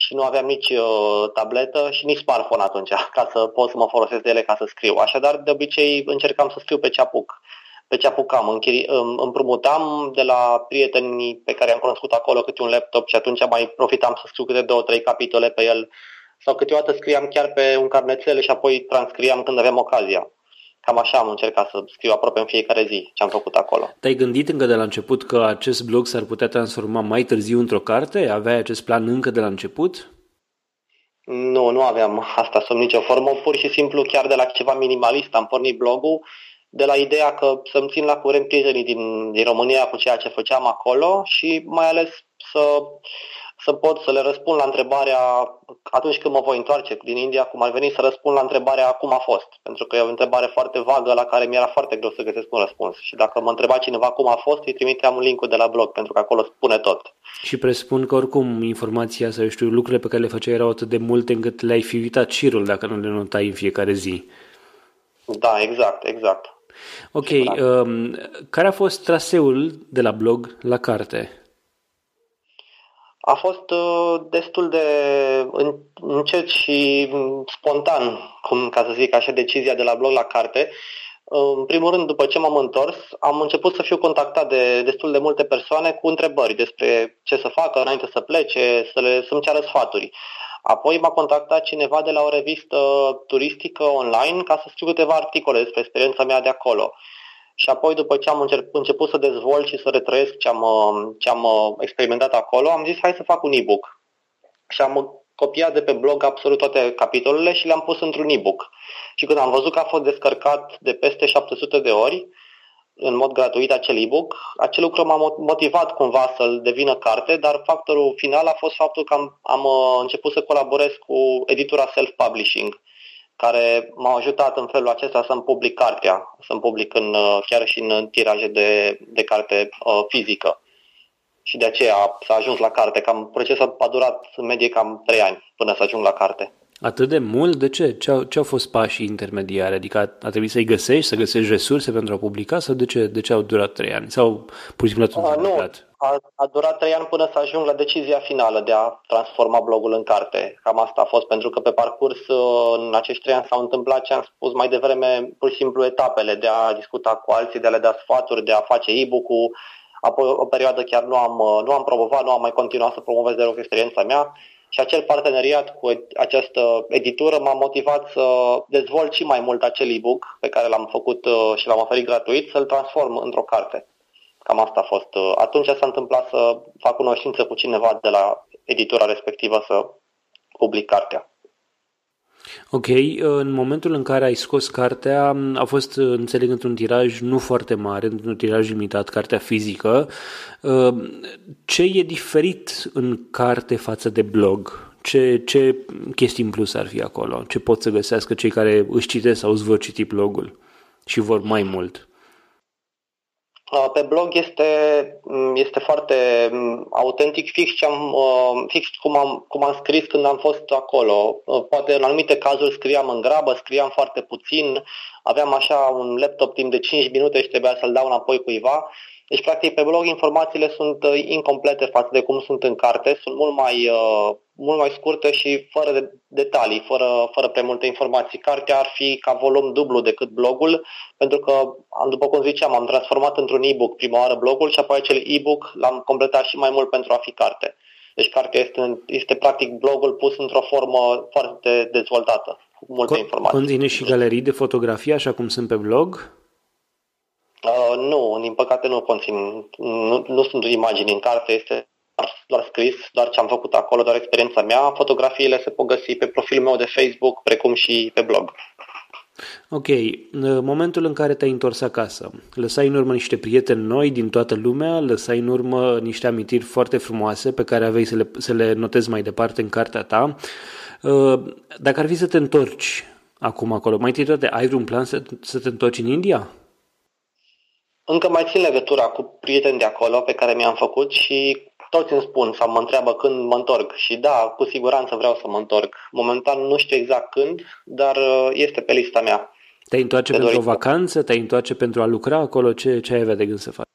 Și nu aveam nici uh, tabletă și nici smartphone atunci, ca să pot să mă folosesc de ele ca să scriu. Așadar, de obicei, încercam să scriu pe ce apuc pe ce apucam. Închiri, împrumutam de la prietenii pe care am cunoscut acolo câte un laptop și atunci mai profitam să scriu câte două, trei capitole pe el sau câteodată scriam chiar pe un carnețel și apoi transcriam când aveam ocazia. Cam așa am încercat să scriu aproape în fiecare zi ce am făcut acolo. Te-ai gândit încă de la început că acest blog s-ar putea transforma mai târziu într-o carte? Aveai acest plan încă de la început? Nu, nu aveam asta sub nicio formă. Pur și simplu, chiar de la ceva minimalist, am pornit blogul de la ideea că să-mi țin la curent prietenii din, din România cu ceea ce făceam acolo și mai ales să, să pot să le răspund la întrebarea atunci când mă voi întoarce din India, cum ar veni să răspund la întrebarea cum a fost. Pentru că e o întrebare foarte vagă la care mi-era foarte greu să găsesc un răspuns. Și dacă mă întreba cineva cum a fost, îi trimiteam un link de la blog, pentru că acolo spune tot. Și presupun că oricum informația sau, eu știu, lucrurile pe care le făceai erau atât de multe încât le-ai fi uitat șirul dacă nu le notai în fiecare zi. Da, exact, exact. Ok, um, care a fost traseul de la blog la carte? A fost uh, destul de încet și spontan, cum ca să zic așa, decizia de la blog la carte. În primul rând, după ce m-am întors, am început să fiu contactat de destul de multe persoane cu întrebări despre ce să facă înainte să plece, să le, să-mi ceară sfaturi. Apoi m-a contactat cineva de la o revistă turistică online ca să scriu câteva articole despre experiența mea de acolo. Și apoi, după ce am început să dezvolt și să retrăiesc ce am, ce am experimentat acolo, am zis hai să fac un e-book. Și am copiat de pe blog absolut toate capitolele și le-am pus într-un e-book. Și când am văzut că a fost descărcat de peste 700 de ori, în mod gratuit acel e-book. Acel lucru m-a motivat cumva să-l devină carte, dar factorul final a fost faptul că am, am uh, început să colaborez cu editura Self-Publishing, care m-a ajutat în felul acesta să-mi public cartea, să-mi public în, uh, chiar și în tiraje de, de carte uh, fizică. Și de aceea s-a ajuns la carte. Cam procesul a durat în medie cam 3 ani până să ajung la carte. Atât de mult? De ce? Ce au, ce au fost pașii intermediare? Adică a, a trebuit să-i găsești, să găsești resurse pentru a publica sau de ce, de ce au durat trei ani? Sau pur și simplu a, Nu, a, a durat trei ani până să ajung la decizia finală de a transforma blogul în carte. Cam asta a fost, pentru că pe parcurs în acești trei ani s-au întâmplat ce am spus mai devreme, pur și simplu etapele de a discuta cu alții, de a le da sfaturi, de a face e-book-ul. Apoi o perioadă chiar nu am, nu am promovat, nu am mai continuat să promovez deloc experiența mea și acel parteneriat cu această editură m-a motivat să dezvolt și mai mult acel e-book pe care l-am făcut uh, și l-am oferit gratuit, să-l transform într-o carte. Cam asta a fost. Uh, atunci s-a întâmplat să fac cunoștință cu cineva de la editura respectivă să public cartea. Ok, în momentul în care ai scos cartea, a fost, înțeleg, într-un tiraj nu foarte mare, într-un tiraj limitat, cartea fizică. Ce e diferit în carte față de blog? Ce, ce chestii în plus ar fi acolo? Ce pot să găsească cei care își citesc sau îți vor citi blogul și vor mai mult? Uh, pe blog este, mm, este foarte mm, autentic, fix, ce am, uh, fix cum, am, cum am scris când am fost acolo. Uh, poate în anumite cazuri scriam în grabă, scriam foarte puțin, aveam așa un laptop timp de 5 minute și trebuia să-l dau înapoi cuiva. Deci, practic, pe blog informațiile sunt incomplete față de cum sunt în carte, sunt mult mai, mult mai scurte și fără de detalii, fără, fără prea multe informații. Cartea ar fi ca volum dublu decât blogul, pentru că, după cum ziceam, am transformat într-un e-book prima oară blogul și apoi acel e-book l-am completat și mai mult pentru a fi carte. Deci cartea este, este practic blogul pus într-o formă foarte dezvoltată, cu multe Co- informații. Conține și galerii de fotografii, așa cum sunt pe blog? Uh, nu, din păcate nu conțin, nu, nu sunt imagini în carte, este doar scris, doar ce am făcut acolo, doar experiența mea. Fotografiile se pot găsi pe profilul meu de Facebook, precum și pe blog. Ok, în momentul în care te-ai întors acasă, lăsai în urmă niște prieteni noi din toată lumea, lăsai în urmă niște amintiri foarte frumoase pe care aveai să le, să le notezi mai departe în cartea ta. Uh, dacă ar fi să te întorci acum acolo, mai întâi toate, ai vreun plan să, să te întorci în India? Încă mai țin legătura cu prieteni de acolo pe care mi-am făcut și toți îmi spun sau mă întreabă când mă întorc și da, cu siguranță vreau să mă întorc. Momentan nu știu exact când, dar uh, este pe lista mea. Te-ai întoarce pentru dorit. o vacanță? Te-ai întoarce pentru a lucra acolo? Ce, ce ai avea de gând să faci?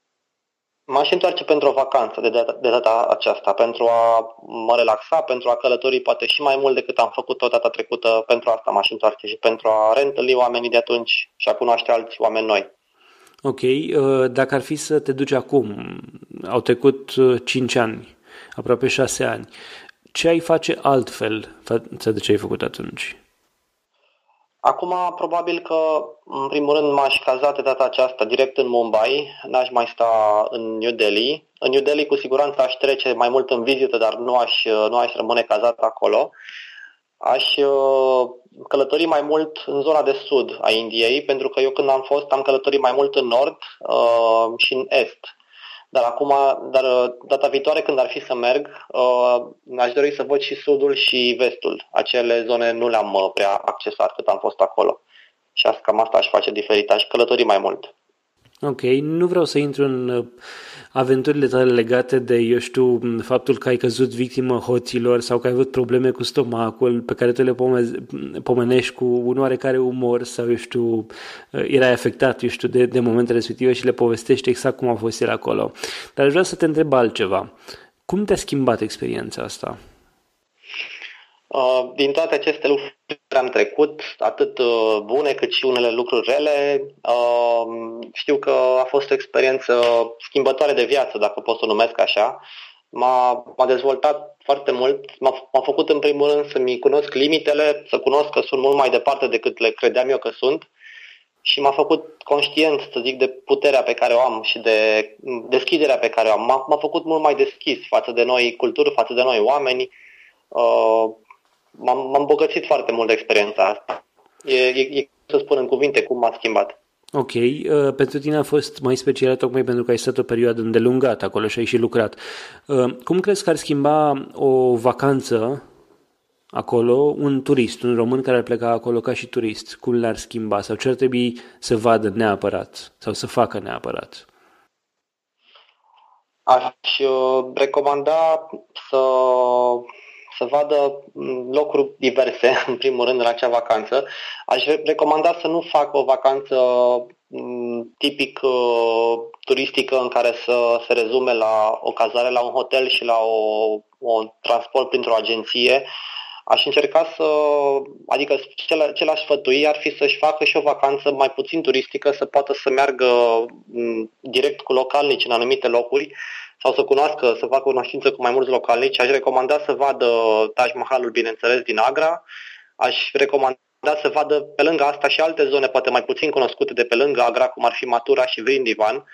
M-aș întoarce pentru o vacanță de data, de data aceasta, pentru a mă relaxa, pentru a călători poate și mai mult decât am făcut-o data trecută. Pentru asta m-aș întoarce și pentru a reîntâlni oamenii de atunci și a cunoaște alți oameni noi. Ok, uh, dacă ar fi să te duci acum, au trecut 5 uh, ani, aproape 6 ani, ce ai face altfel față de ce ai făcut atunci? Acum, probabil că, în primul rând, m-aș caza de data aceasta direct în Mumbai, n-aș mai sta în New Delhi. În New Delhi, cu siguranță, aș trece mai mult în vizită, dar nu aș, nu aș rămâne cazat acolo. Aș uh, călători mai mult în zona de sud a Indiei, pentru că eu când am fost am călătorit mai mult în nord uh, și în est. Dar acum, dar uh, data viitoare când ar fi să merg, uh, aș dori să văd și sudul și vestul. Acele zone nu le-am uh, prea accesat cât am fost acolo. Și asta, cam asta aș face diferit, aș călători mai mult. Ok, nu vreau să intru în uh, aventurile tale legate de, eu știu, faptul că ai căzut victimă hoților sau că ai avut probleme cu stomacul pe care tu le pomenești cu un oarecare umor sau, eu știu, uh, erai afectat, eu știu, de, de momentele respective și le povestești exact cum a fost el acolo. Dar vreau să te întreb altceva. Cum te-a schimbat experiența asta? Uh, din toate aceste lucruri am trecut, atât uh, bune cât și unele lucruri rele, uh, știu că a fost o experiență schimbătoare de viață, dacă pot să o numesc așa. M-a, m-a dezvoltat foarte mult, m-a, m-a făcut în primul rând să-mi cunosc limitele, să cunosc că sunt mult mai departe decât le credeam eu că sunt și m-a făcut conștient, să zic, de puterea pe care o am și de deschiderea pe care o am. M-a, m-a făcut mult mai deschis față de noi culturi, față de noi oameni. Uh, m-am, m-am bogățit foarte mult de experiența asta. E, e, e să spun în cuvinte cum m-a schimbat. Ok, uh, pentru tine a fost mai specială tocmai pentru că ai stat o perioadă îndelungată acolo și ai și lucrat. Uh, cum crezi că ar schimba o vacanță acolo un turist, un român care ar pleca acolo ca și turist? Cum l-ar schimba sau ce ar trebui să vadă neapărat sau să facă neapărat? Aș uh, recomanda să, să vadă locuri diverse, în primul rând, în acea vacanță. Aș recomanda să nu facă o vacanță mm, tipic uh, turistică în care să se rezume la o cazare la un hotel și la o, o transport printr-o agenție, aș încerca să, adică ce l-aș sfătui ar fi să-și facă și o vacanță mai puțin turistică, să poată să meargă direct cu localnici în anumite locuri sau să cunoască, să facă cunoștință cu mai mulți localnici. Aș recomanda să vadă Taj Mahalul, bineînțeles, din Agra. Aș recomanda să vadă pe lângă asta și alte zone, poate mai puțin cunoscute de pe lângă Agra, cum ar fi Matura și Vrindivan.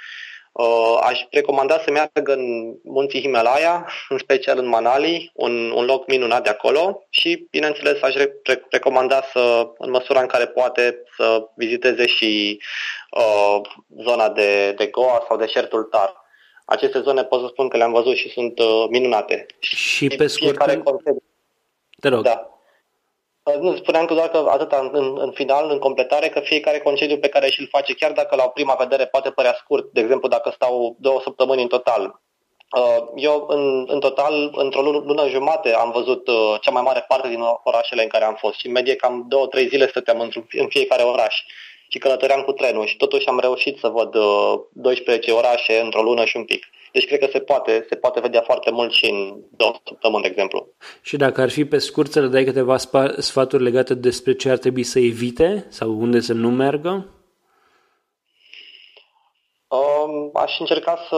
Uh, aș recomanda să meargă în munții Himalaya, în special în Manali, un, un loc minunat de acolo și, bineînțeles, aș re- recomanda să, în măsura în care poate, să viziteze și uh, zona de, de Goa sau deșertul Tar. Aceste zone pot să spun că le-am văzut și sunt uh, minunate. Și pe scurt, fiecare Te rog. Da. Nu, spuneam că doar că atât în, în final, în completare, că fiecare concediu pe care și-l face, chiar dacă la o prima vedere poate părea scurt, de exemplu dacă stau două săptămâni în total, uh, eu în, în total, într-o lună jumate am văzut uh, cea mai mare parte din orașele în care am fost și în medie cam două, trei zile stăteam în fiecare oraș și călătoream cu trenul și totuși am reușit să văd 12 uh, orașe într-o lună și un pic. Deci cred că se poate, se poate vedea foarte mult și în două săptămâni, de exemplu. Și dacă ar fi pe scurt să le dai câteva sfaturi legate despre ce ar trebui să evite sau unde să nu meargă? Um, aș încerca să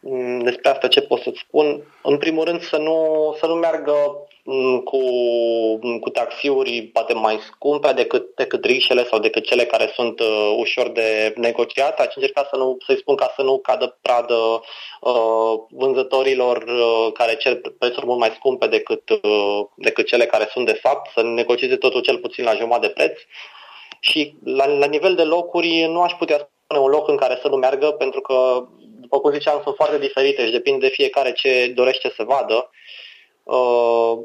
mm, despre asta ce pot să-ți spun. În primul rând să nu, să nu meargă Mm, cu, mm, cu taxiuri poate mai scumpe decât, decât rișele sau decât cele care sunt uh, ușor de negociat. Aș încerca să nu, să-i spun ca să nu cadă pradă uh, vânzătorilor uh, care cer prețuri mult mai scumpe decât, uh, decât cele care sunt de fapt, să negocieze totul cel puțin la jumătate de preț. Și la, la nivel de locuri nu aș putea spune un loc în care să nu meargă, pentru că, după cum ziceam, sunt foarte diferite și depinde de fiecare ce dorește să vadă. Uh,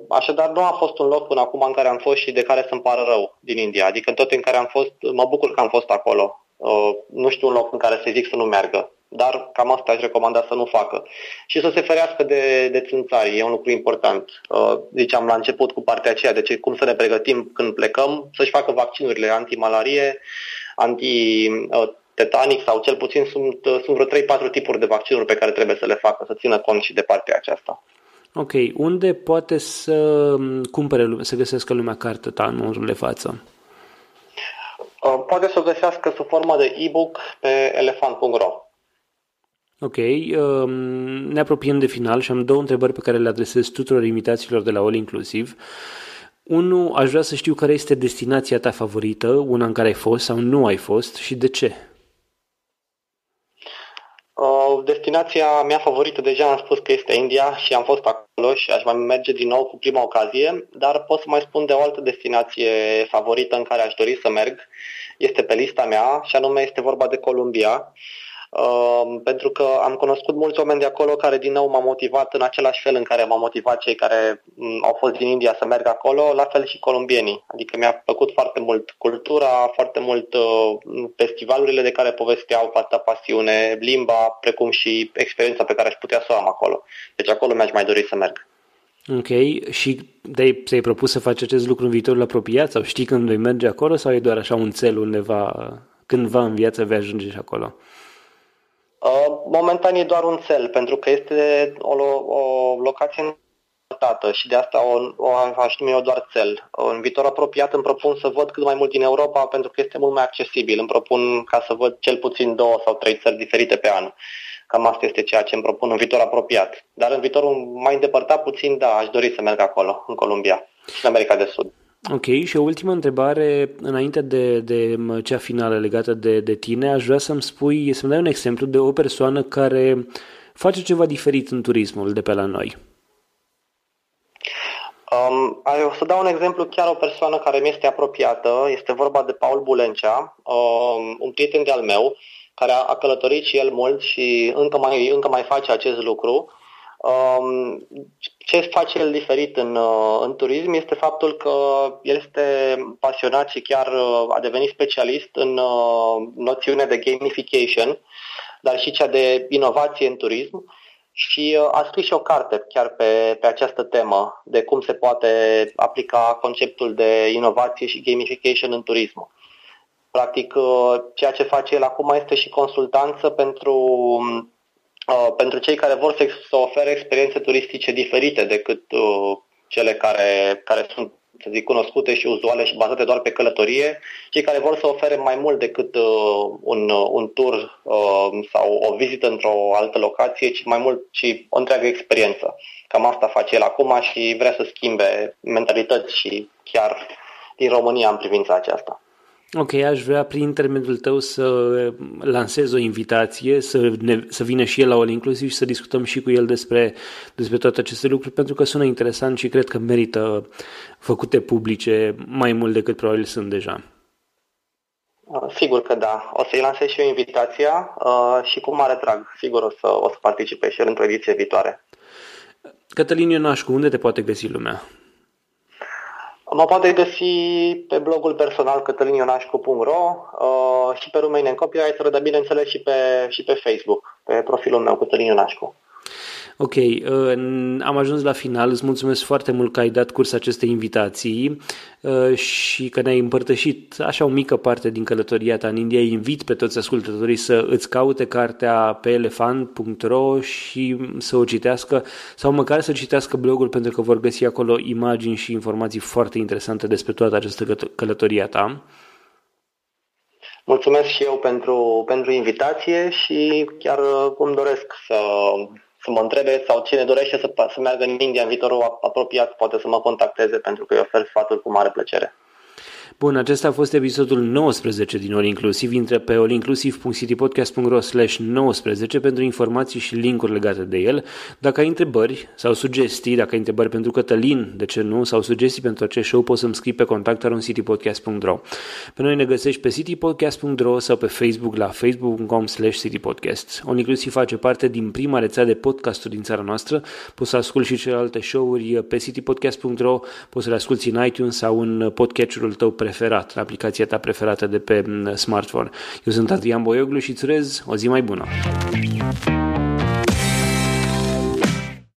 așadar, nu a fost un loc până acum în care am fost și de care să-mi pară rău din India. Adică tot în care am fost, mă bucur că am fost acolo. Uh, nu știu un loc în care să zic să nu meargă, dar cam asta aș recomanda să nu facă. Și să se ferească de, de țânțari, e un lucru important. Uh, ziceam la început cu partea aceea, de ce, cum să ne pregătim când plecăm, să-și facă vaccinurile antimalarie, anti-tetanic sau cel puțin sunt, sunt vreo 3-4 tipuri de vaccinuri pe care trebuie să le facă, să țină cont și de partea aceasta. Ok, unde poate să cumpere, să găsească lumea cartea ta în momentul de față? Uh, poate să o găsească sub formă de e-book pe elefant.ro. Ok, um, ne apropiem de final și am două întrebări pe care le adresez tuturor invitațiilor de la All Inclusiv. Unu, aș vrea să știu care este destinația ta favorită, una în care ai fost sau nu ai fost și de ce? Uh, destinația mea favorită deja am spus că este India și am fost acolo și aș mai merge din nou cu prima ocazie, dar pot să mai spun de o altă destinație favorită în care aș dori să merg. Este pe lista mea și anume este vorba de Columbia. Uh, pentru că am cunoscut mulți oameni de acolo care din nou m-au motivat în același fel în care m-au motivat cei care mm, au fost din India să meargă acolo, la fel și colombienii. Adică mi-a plăcut foarte mult cultura, foarte mult uh, festivalurile de care povesteau, foarte pasiune, limba, precum și experiența pe care aș putea să o am acolo. Deci acolo mi-aș mai dori să merg. Ok, și de ți-ai propus să faci acest lucru în viitorul apropiat sau știi când vei merge acolo sau e doar așa un cel undeva, cândva în viață vei ajunge și acolo? Uh, momentan e doar un cel, pentru că este o, o locație îndepărtată și de asta o, o aș numi eu doar cel. În viitor apropiat îmi propun să văd cât mai mult din Europa pentru că este mult mai accesibil. Îmi propun ca să văd cel puțin două sau trei țări diferite pe an. Cam asta este ceea ce îmi propun în viitor apropiat. Dar în viitorul mai îndepărtat puțin, da, aș dori să merg acolo, în Columbia și în America de Sud. Ok, și o ultimă întrebare, înainte de, de cea finală legată de, de tine, aș vrea să-mi spui, să-mi dai un exemplu de o persoană care face ceva diferit în turismul de pe la noi. Um, o să dau un exemplu, chiar o persoană care mi este apropiată, este vorba de Paul Bulencea, um, un prieten de-al meu, care a, a călătorit și el mult și încă mai, încă mai face acest lucru. Um, ce face el diferit în, uh, în turism este faptul că el este pasionat și chiar uh, a devenit specialist în uh, noțiunea de gamification, dar și cea de inovație în turism și a scris și o carte chiar pe, pe această temă de cum se poate aplica conceptul de inovație și gamification în turism. Practic, ceea ce face el acum este și consultanță pentru Uh, pentru cei care vor să, să ofere experiențe turistice diferite decât uh, cele care, care sunt să zic, cunoscute și uzuale și bazate doar pe călătorie, cei care vor să ofere mai mult decât uh, un, uh, un tur uh, sau o vizită într-o altă locație, ci mai mult și o întreagă experiență. Cam asta face el acum și vrea să schimbe mentalități și chiar din România în privința aceasta. Ok, aș vrea prin intermediul tău să lansez o invitație, să, ne, să vină și el la All Inclusiv și să discutăm și cu el despre, despre toate aceste lucruri, pentru că sună interesant și cred că merită făcute publice mai mult decât probabil sunt deja. Uh, sigur că da. O să-i lansez și eu invitația uh, și cu mare drag. Sigur o să, o să participe și el într-o ediție viitoare. Cătălin Ionașcu, unde te poate găsi lumea? Mă poate găsi pe blogul personal cătălinionașcu.ro uh, și pe Romanian în Copywriter, dar bineînțeles și pe, și pe Facebook, pe profilul meu Cătălin Ionașcu. Ok, uh, am ajuns la final. Îți mulțumesc foarte mult că ai dat curs acestei invitații uh, și că ne-ai împărtășit așa o mică parte din călătoria ta în India. Invit pe toți ascultătorii să îți caute cartea pe elefant.ro și să o citească sau măcar să citească blogul pentru că vor găsi acolo imagini și informații foarte interesante despre toată această călătoria ta. Mulțumesc și eu pentru, pentru invitație și chiar îmi doresc să să mă întrebe sau cine dorește să, să meargă în India în viitorul apropiat poate să mă contacteze pentru că îi ofer sfaturi cu mare plăcere. Bun, acesta a fost episodul 19 din All Inclusiv. Intră pe allinclusiv.citypodcast.ro slash 19 pentru informații și linkuri legate de el. Dacă ai întrebări sau sugestii, dacă ai întrebări pentru Cătălin, de ce nu, sau sugestii pentru acest show, poți să-mi scrii pe contactaroncitypodcast.ro Pe noi ne găsești pe citypodcast.ro sau pe Facebook la facebook.com slash citypodcast. All Inclusiv face parte din prima rețea de podcasturi din țara noastră. Poți să asculti și celelalte show-uri pe citypodcast.ro, poți să le asculti în iTunes sau în podcatcherul tău preferat, aplicația ta preferată de pe mm, smartphone. Eu sunt Adrian Boioglu și îți urez o zi mai bună!